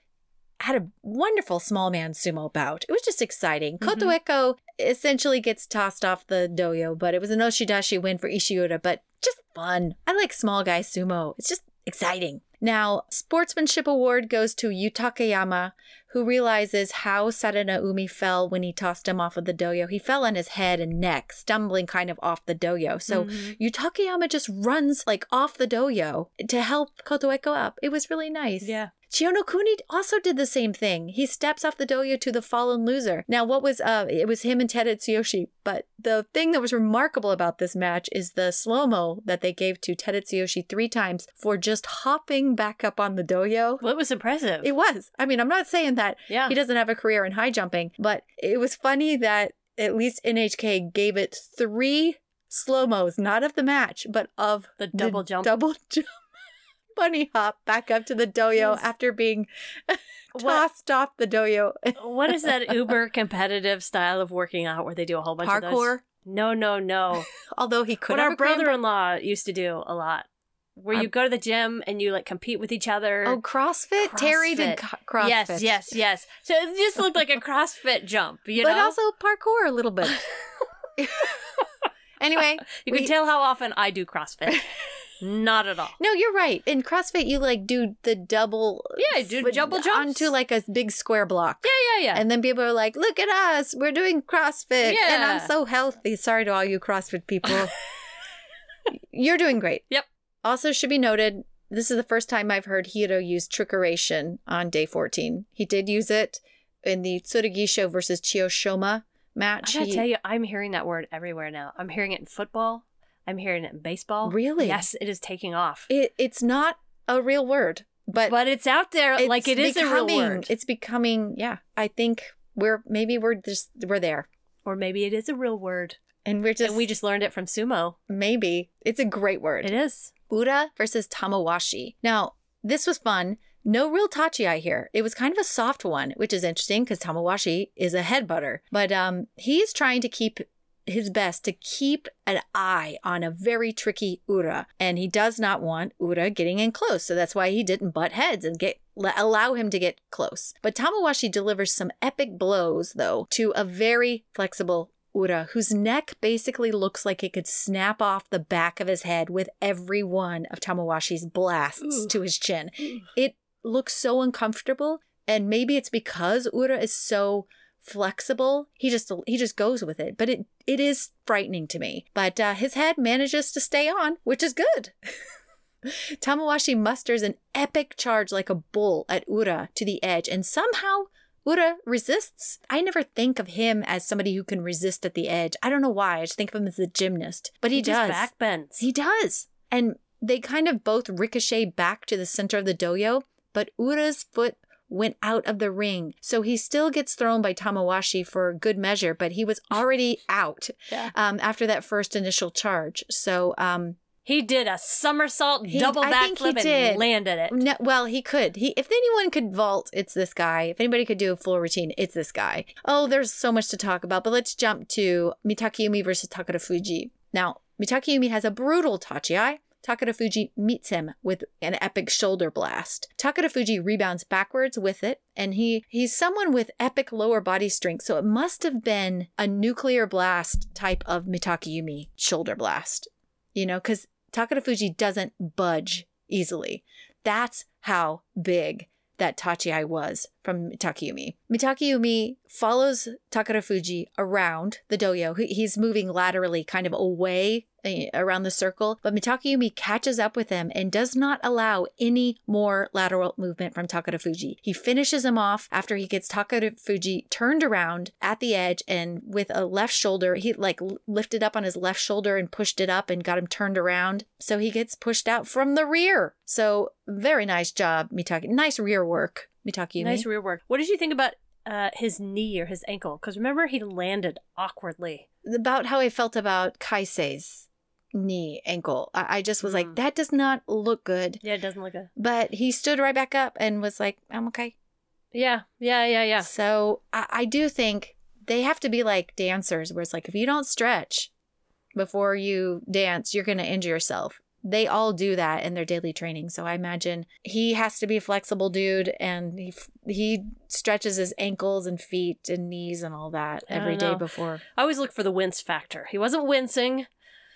Speaker 1: had a wonderful small man sumo bout. It was just exciting. Kotoeko essentially gets tossed off the dohyo, but it was an Oshidashi win for Ishiura, but just fun. I like small guy sumo. It's just exciting. Now, sportsmanship award goes to Yutakayama, who realizes how Sadanoumi fell when he tossed him off of the dohyo. He fell on his head and neck, stumbling kind of off the dohyo. So
Speaker 2: Mhm.
Speaker 1: Yutakayama just runs like off the dohyo to help Kotoeko up. It was really nice.
Speaker 2: Yeah.
Speaker 1: Chiyonokuni also did the same thing. He steps off the dohyo to the fallen loser. Now, what was uh it was him and Terutsuyoshi, but the thing that was remarkable about this match is the slow-mo that they gave to Terutsuyoshi three times for just hopping back up on the dohyo.
Speaker 2: Well, it was impressive.
Speaker 1: It was. I mean, I'm not saying that
Speaker 2: yeah.
Speaker 1: he doesn't have a career in high jumping, but it was funny that at least NHK gave it three slow mos, not of the match, but of
Speaker 2: The double jump.
Speaker 1: double jump, bunny hop back up to the dohyo
Speaker 2: Yes.
Speaker 1: after being
Speaker 2: What,
Speaker 1: tossed off the dohyo.
Speaker 2: what is that uber competitive style of working out where they do a whole bunch of those?
Speaker 1: Parkour.
Speaker 2: No, no, no.
Speaker 1: Although he could
Speaker 2: what our brother-in-law used to do a lot where you go to the gym and you like compete with each other
Speaker 1: Oh, CrossFit. Terry did
Speaker 2: CrossFit.
Speaker 1: co- CrossFit.
Speaker 2: yes yes yes so it just looked like a crossfit jump you
Speaker 1: but
Speaker 2: know But
Speaker 1: also parkour a little bit. anyway,
Speaker 2: you can tell how often i do crossfit not at all
Speaker 1: No, you're right. In CrossFit, you like do the double.
Speaker 2: Yeah, you do double jumps.
Speaker 1: onto like a big square block.
Speaker 2: yeah yeah yeah
Speaker 1: And then people are like, "Look at us, we're doing CrossFit, and I'm so healthy." Sorry to all you CrossFit people. you're doing great.
Speaker 2: Yep.
Speaker 1: Also, should be noted, this is the first time I've heard Hiro use trickeration on day 14. He did use it in the Tsurugisho versus Chiyoshoma match.
Speaker 2: i gotta
Speaker 1: He-
Speaker 2: tell you i'm hearing that word everywhere now i'm hearing it in football i'm hearing it in baseball
Speaker 1: Really?
Speaker 2: yes it is taking off
Speaker 1: it, it's not a real word, but
Speaker 2: but it's out there
Speaker 1: it's
Speaker 2: like it is a real word
Speaker 1: It's becoming, yeah. I think we're maybe we're just we're there,
Speaker 2: or maybe it is a real word
Speaker 1: and we're just
Speaker 2: and we just learned it from sumo
Speaker 1: maybe it's a great word.
Speaker 2: it is
Speaker 1: Ura versus Tamawashi. Now this was fun. No real tachi here. It was kind of a soft one, which is interesting because Tamawashi is a headbutter. But um, he's trying to keep his best to keep an eye on a very tricky Ura, and he does not want Ura getting in close. So that's why he didn't butt heads and get allow him to get close. But Tamawashi delivers some epic blows though to a very flexible Ura, whose neck basically looks like it could snap off the back of his head with every one of Tamawashi's blasts
Speaker 2: Ooh.
Speaker 1: to his chin. It looks so uncomfortable, and maybe it's because Ura is so flexible. He just he just goes with it, but it it is frightening to me. But uh, his head manages to stay on, which is good. Tamawashi musters an epic charge like a bull at Ura to the edge, and somehow Ura resists. I never think of him as somebody who can resist at the edge. I don't know why. I just think of him as a gymnast, but he,
Speaker 2: He just
Speaker 1: does.
Speaker 2: backbends.
Speaker 1: He does. And they kind of both ricochet back to the center of the dohyo, but Ura's foot went out of the ring. So he still gets thrown by Tamawashi for good measure, but he was already out
Speaker 2: Yeah.
Speaker 1: um, after that first initial charge. So, um,
Speaker 2: He did a somersault,
Speaker 1: He-
Speaker 2: double
Speaker 1: I think he
Speaker 2: backflip,
Speaker 1: did.
Speaker 2: and landed it.
Speaker 1: no, well, he could. He, if anyone could vault, it's this guy. If anybody could do a full routine, it's this guy. Oh, there's so much to talk about, but let's jump to Mitakeumi versus Takarafuji. Now, Mitakeumi has a brutal tachiai. Takarafuji meets him with an epic shoulder blast. Takarafuji rebounds backwards with it, and he he's someone with epic lower body strength, so it must have been a nuclear blast type of Mitakeumi shoulder blast. You know, because Takarafuji doesn't budge easily. That's how big that Tachiai was from Mitakeumi. Mitakeumi follows Takarafuji around the dohyo. He- He's moving laterally, kind of away eh, around the circle, but Mitakeumi catches up with him and does not allow any more lateral movement from Takarafuji. He finishes him off after he gets Takarafuji turned around at the edge and with a left shoulder, he like lifted up on his left shoulder and pushed it up and got him turned around. So he gets pushed out from the rear. So very nice job, Mitake. Nice rear work, Mitakeumi.
Speaker 2: Nice rear work. What did you think about uh, his knee or his ankle? Because remember, he landed awkwardly.
Speaker 1: about how I felt about Kaisei's knee ankle. I, I just was like,
Speaker 2: Mm.
Speaker 1: that does not look good.
Speaker 2: Yeah, it doesn't look good.
Speaker 1: But he stood right back up and was like, I'm okay.
Speaker 2: Yeah, yeah, yeah, yeah.
Speaker 1: So I, I do think they have to be like dancers, where it's like, if you don't stretch before you dance, you're going to injure yourself. They all do that in their daily training. So I imagine he has to be a flexible dude and he, he stretches his ankles and feet and knees and all that every day before.
Speaker 2: I always look for the wince factor. He wasn't wincing,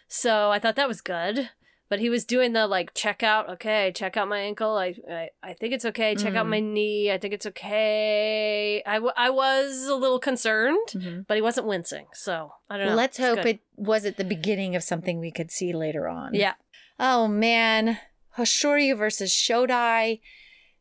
Speaker 2: so I thought that was good. But he was doing the like check out. Okay, check out my ankle. I I, I think it's okay. Check out
Speaker 1: Mm.
Speaker 2: my knee. I think it's okay. I, w- I was a little concerned,
Speaker 1: Mhm.
Speaker 2: but he wasn't wincing. So I don't know.
Speaker 1: Let's hope
Speaker 2: good.
Speaker 1: it was at the beginning of something we could see later on.
Speaker 2: Yeah.
Speaker 1: Oh man, Hoshoryu versus Shodai.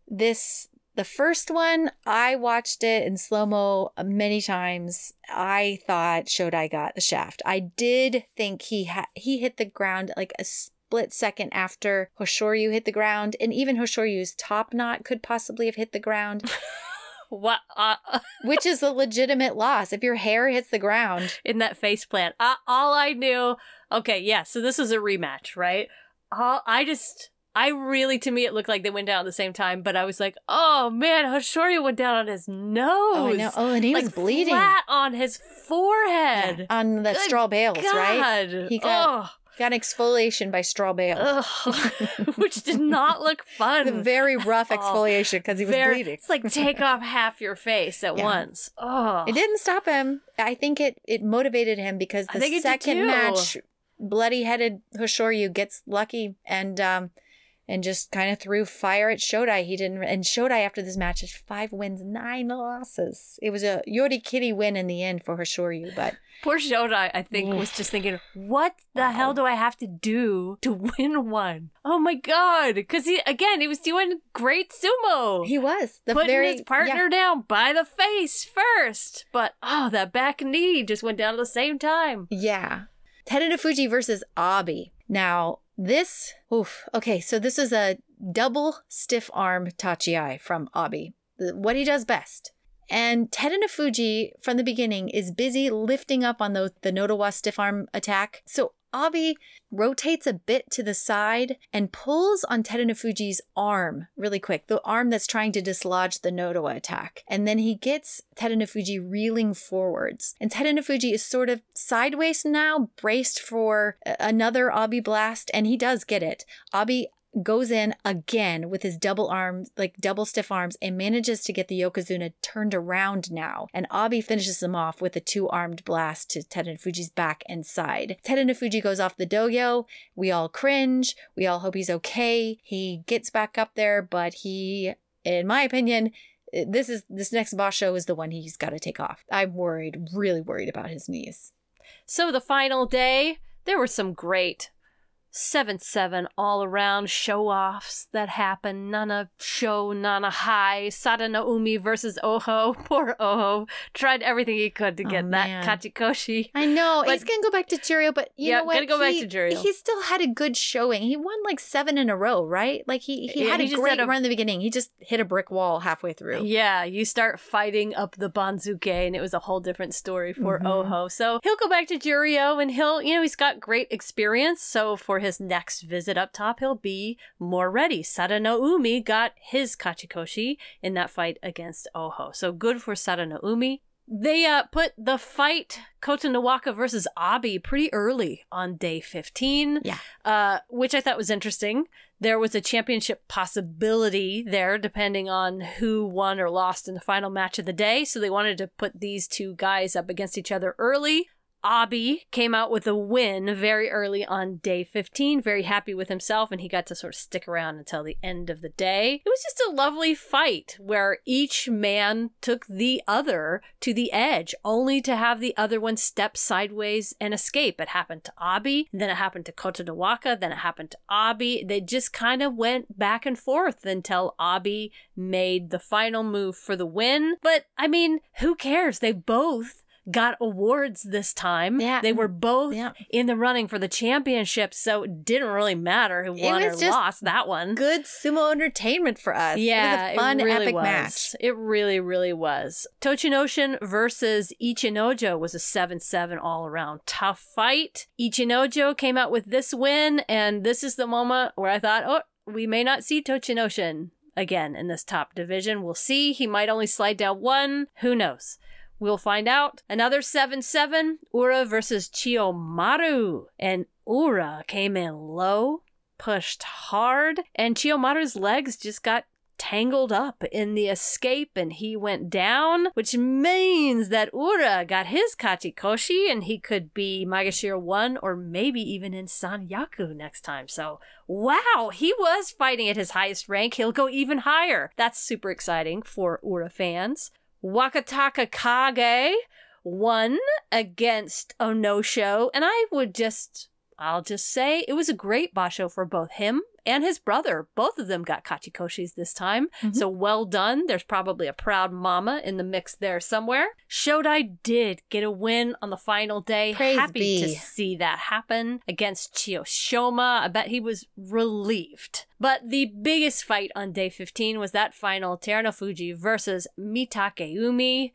Speaker 1: This the first one I watched it in slow mo many times. I thought Shodai got the shaft. I did think he ha- he hit the ground like a split second after Hoshoryu hit the ground, and even Hoshoryu's top knot could possibly have hit the ground,
Speaker 2: What uh,
Speaker 1: which is a legitimate loss if your hair hits the ground.
Speaker 2: in that face plant? Uh, all I knew. Okay, yeah. So this is a rematch, right? All I just. I really, to me, it looked like they went down at the same time, but I was like, "Oh man, Hoshoryu went down on his nose.
Speaker 1: Oh, I know. Oh, and he
Speaker 2: like
Speaker 1: was bleeding
Speaker 2: flat on his forehead.
Speaker 1: on the
Speaker 2: Good
Speaker 1: straw bales, right? He got- Got an exfoliation by straw.
Speaker 2: Ugh. which did not look fun.
Speaker 1: The very rough
Speaker 2: Oh,
Speaker 1: exfoliation because he was
Speaker 2: Very-
Speaker 1: bleeding.
Speaker 2: It's like take off half your face at
Speaker 1: Yeah.
Speaker 2: once. Oh,
Speaker 1: It didn't stop him. I think it it motivated him because the second match, bloody headed Hoshoryu gets lucky and um and just kind of threw fire at Shodai. He didn't and Shodai after this match is five wins, nine losses. It was a Yorikiri win in the end for Hoshoryu, but
Speaker 2: Poor Shodai, I think, was just thinking, what the
Speaker 1: Wow.
Speaker 2: hell do I have to do to win one? Oh my god! Because he again, he was doing great sumo.
Speaker 1: he was the
Speaker 2: putting
Speaker 1: very
Speaker 2: his partner down by the face first. But oh, that back knee just went down at the same time.
Speaker 1: Yeah. Terunofuji versus Abi. Now, this, oof, okay, so this is a double stiff arm tachiai from Abi, what he does best. And Terunofuji, from the beginning, is busy lifting up on the, the Nodowa stiff arm attack. So Abi rotates a bit to the side and pulls on Terunofuji's arm really quick, the arm that's trying to dislodge the Nodowa attack. And then he gets Terunofuji reeling forwards. And Terunofuji is sort of sideways now, braced for another Abi blast, and he does get it. Abi goes in again with his double arms, like double stiff arms, and manages to get the Yokozuna turned around now. And Abi finishes him off with a two armed blast to Terunofuji's back and side. Terunofuji goes off the dohyo. We all cringe. We all hope he's okay. He gets back up there, but he, in my opinion, this is this next Basho is the one he's got to take off. I'm worried, really worried about his knees.
Speaker 2: So the final day, there were some great 7 7 all around show offs that happened. Nana show, Nana high. Sadanoumi versus Oho. Poor Oho. Tried everything he could to
Speaker 1: Oh,
Speaker 2: get that
Speaker 1: man.
Speaker 2: Kachikoshi.
Speaker 1: I know
Speaker 2: But-
Speaker 1: he's gonna go back to Juryo, but you
Speaker 2: Yeah,
Speaker 1: know what?
Speaker 2: gotta go back
Speaker 1: He-
Speaker 2: to Juryo.
Speaker 1: He still had a good showing. He won like seven in a row, right? Like he he
Speaker 2: Yeah,
Speaker 1: had
Speaker 2: he
Speaker 1: a great
Speaker 2: had a-
Speaker 1: run in the beginning. He just hit a brick wall halfway through.
Speaker 2: Yeah, you start fighting up the Banzuke, and it was a whole different story for
Speaker 1: Mhm.
Speaker 2: Oho. So he'll go back to Juryo, and he'll, you know, he's got great experience. So for his next visit up top, he'll be more ready. Sada no Umi got his Kachikoshi in that fight against Oho. So good for Sada no Umi. They uh, put the fight Kotonowaka versus Abi pretty early on day 15
Speaker 1: Yeah.
Speaker 2: uh, which I thought was interesting. There was a championship possibility there, depending on who won or lost in the final match of the day. So they wanted to put these two guys up against each other early. Abi came out with a win very early on day 15, very happy with himself, and he got to sort of stick around until the end of the day. It was just a lovely fight where each man took the other to the edge, only to have the other one step sideways and escape. It happened to Abi, then it happened to Kotonowaka, then it happened to Abi. They just kind of went back and forth until Abi made the final move for the win. But I mean, who cares? They both got awards this time.
Speaker 1: Yeah.
Speaker 2: They were both
Speaker 1: Yeah.
Speaker 2: in the running for the championship, so it didn't really matter who won or lost that one.
Speaker 1: Good sumo entertainment for us.
Speaker 2: Yeah,
Speaker 1: it was a fun,
Speaker 2: really
Speaker 1: epic
Speaker 2: was.
Speaker 1: match.
Speaker 2: It really, really was. Tochinoshin versus Ichinojo was a 7 7 all around tough fight. Ichinojo came out with this win, and this is the moment where I thought, oh, we may not see Tochinoshin again in this top division. We'll see. He might only slide down one. Who knows? We'll find out. Another 7 7, Ura versus Chiyomaru. And Ura came in low, pushed hard, and Chiyomaru's legs just got tangled up in the escape and he went down, which means that Ura got his Kachikoshi and he could be Maegashira 1 or maybe even in Sanyaku next time. So, wow, he was fighting at his highest rank. He'll go even higher. That's super exciting for Ura fans. Wakatakakage won against Onosho, and I would just I'll just say it was a great basho for both him and his brother. Both of them got kachikoshis this time.
Speaker 1: Mhm.
Speaker 2: So well done. There's probably a proud mama in the mix there somewhere. Shodai did get a win on the final day.
Speaker 1: Praise
Speaker 2: Happy to see that happen against Chiyoshoma. I bet he was relieved. But the biggest fight on day 15 was that final Terunofuji versus Mitakeumi.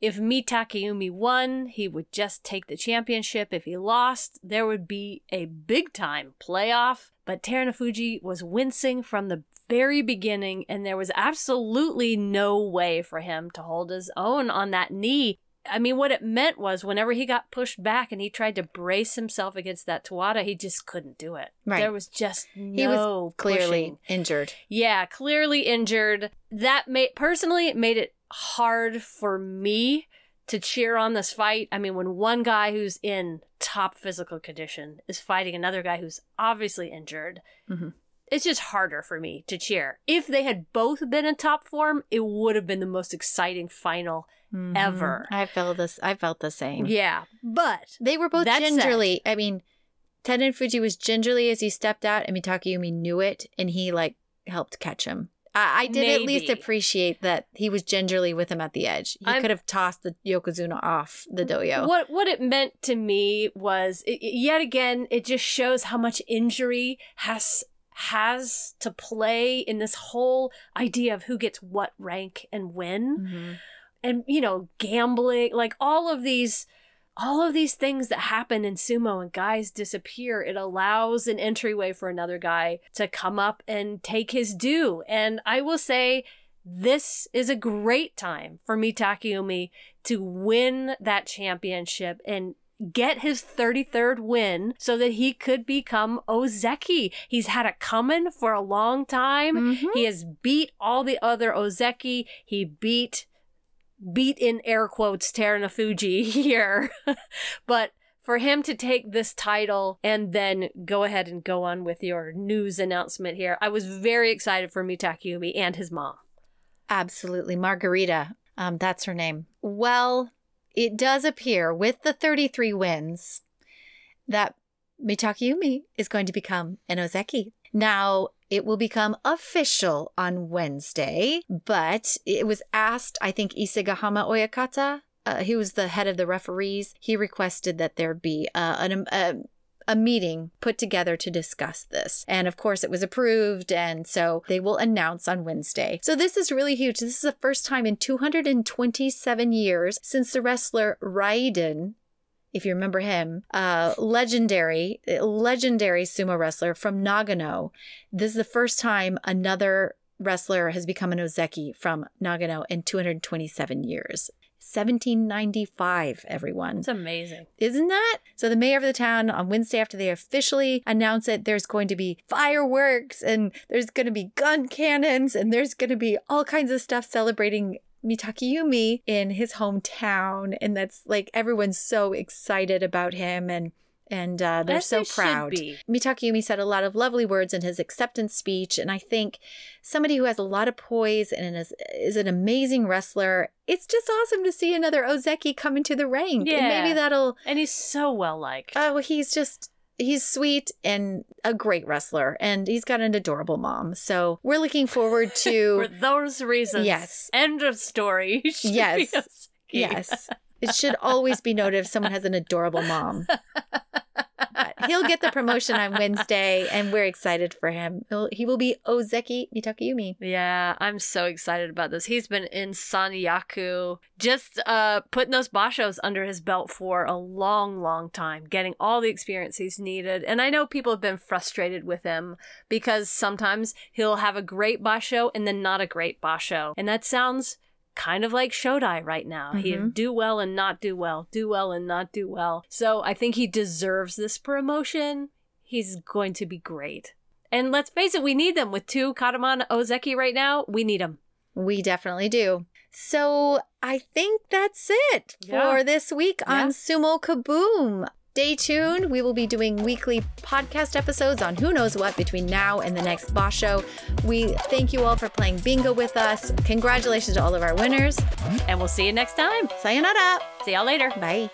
Speaker 2: If Mitakeumi won, he would just take the championship. If he lost, there would be a big time playoff. But Terunofuji was wincing from the very beginning, and there was absolutely no way for him to hold his own on that knee. I mean, what it meant was whenever he got pushed back and he tried to brace himself against that tawara, he just couldn't do it.
Speaker 1: Right.
Speaker 2: There was just no
Speaker 1: He was clearly
Speaker 2: pushing.
Speaker 1: injured.
Speaker 2: Yeah, clearly injured. That made personally it made it hard for me to cheer on this fight. I mean, when one guy who's in top physical condition is fighting another guy who's obviously injured,
Speaker 1: Mhm.
Speaker 2: it's just harder for me to cheer. If they had both been in top form, it would have been the most exciting final
Speaker 1: Mhm.
Speaker 2: ever.
Speaker 1: I felt this. I felt the same.
Speaker 2: Yeah, but
Speaker 1: They were both
Speaker 2: That said-
Speaker 1: gingerly. I mean, Terunofuji was gingerly as he stepped out, and Mitakeumi knew it, and he like helped catch him. I, I did at least appreciate that he was gingerly with him at the edge. He
Speaker 2: I'm-
Speaker 1: could have tossed the Yokozuna off the dohyo.
Speaker 2: What what it meant to me was it, yet again it just shows how much injury has has to play in this whole idea of who gets what rank and when
Speaker 1: Mhm.
Speaker 2: and you know gambling like all of these all of these things that happen in sumo and guys disappear it allows an entryway for another guy to come up and take his due and i will say this is a great time for Mitakeumi to win that championship and get his 33rd win so that he could become Ozeki. He's had it coming for a long time.
Speaker 1: Mhm.
Speaker 2: He has beat all the other Ozeki. He beat beat in air quotes Terunofuji here. but for him to take this title and then go ahead and go on with your news announcement here, I was very excited for Mitakeumi and his mom.
Speaker 1: Absolutely. Margarita. Um, that's her name. Well, it does appear with the 33 wins that Mitakeumi is going to become an Ozeki. Now, it will become official on Wednesday, but it was asked, I think Isegahama Oyakata, uh, he was the head of the referees, he requested that there be uh, an, a, a meeting put together to discuss this. And of course, it was approved. And so they will announce on Wednesday. So this is really huge. This is the first time in 227 years since the wrestler Raiden if you remember him, uh, legendary, legendary sumo wrestler from Nagano. This is the first time another wrestler has become an Ozeki from Nagano in 227 years. 1795, everyone.
Speaker 2: It's amazing.
Speaker 1: Isn't that? So, the mayor of the town on Wednesday, after they officially announce it, there's going to be fireworks and there's going to be gun cannons and there's going to be all kinds of stuff celebrating Mitakeumi in his hometown. And that's like everyone's so excited about him and and uh, they're
Speaker 2: As
Speaker 1: so
Speaker 2: they
Speaker 1: proud.
Speaker 2: be.
Speaker 1: Mitakeumi said a lot of lovely words in his acceptance speech, and I think somebody who has a lot of poise and is, is an amazing wrestler. It's just awesome to see another Ozeki come into the rank, and maybe that'll.
Speaker 2: And he's so well liked.
Speaker 1: Oh, he's just. He's sweet and a great wrestler, and he's got an adorable mom. So we're looking forward to For
Speaker 2: those reasons.
Speaker 1: Yes.
Speaker 2: End of story. He should be
Speaker 1: Yes. Yes. It should always be noted if someone has an adorable mom. He'll get the promotion on Wednesday, and we're excited for him. He'll, he will be Ozeki Mitakeumi.
Speaker 2: Yeah, I'm so excited about this. He's been in Sanyaku, just uh, putting those bashos under his belt for a long, long time, getting all the experience he's needed. And I know people have been frustrated with him because sometimes he'll have a great basho and then not a great basho. And that sounds kind of like Shodai right now. He'd
Speaker 1: Mhm.
Speaker 2: do well and not do well, do well and not do well. So I think he deserves this promotion. He's going to be great. And let's face it, we need them with two Kadoban Ozeki right now. We need them.
Speaker 1: We definitely do. So I think that's it
Speaker 2: Yeah.
Speaker 1: for this week on
Speaker 2: Yeah.
Speaker 1: Sumo Kaboom. Stay tuned. We will be doing weekly podcast episodes on who knows what between now and the next basho. We thank you all for playing bingo with us. Congratulations to all of our winners.
Speaker 2: And we'll see you next time.
Speaker 1: Sayonara.
Speaker 2: See y'all later.
Speaker 1: Bye.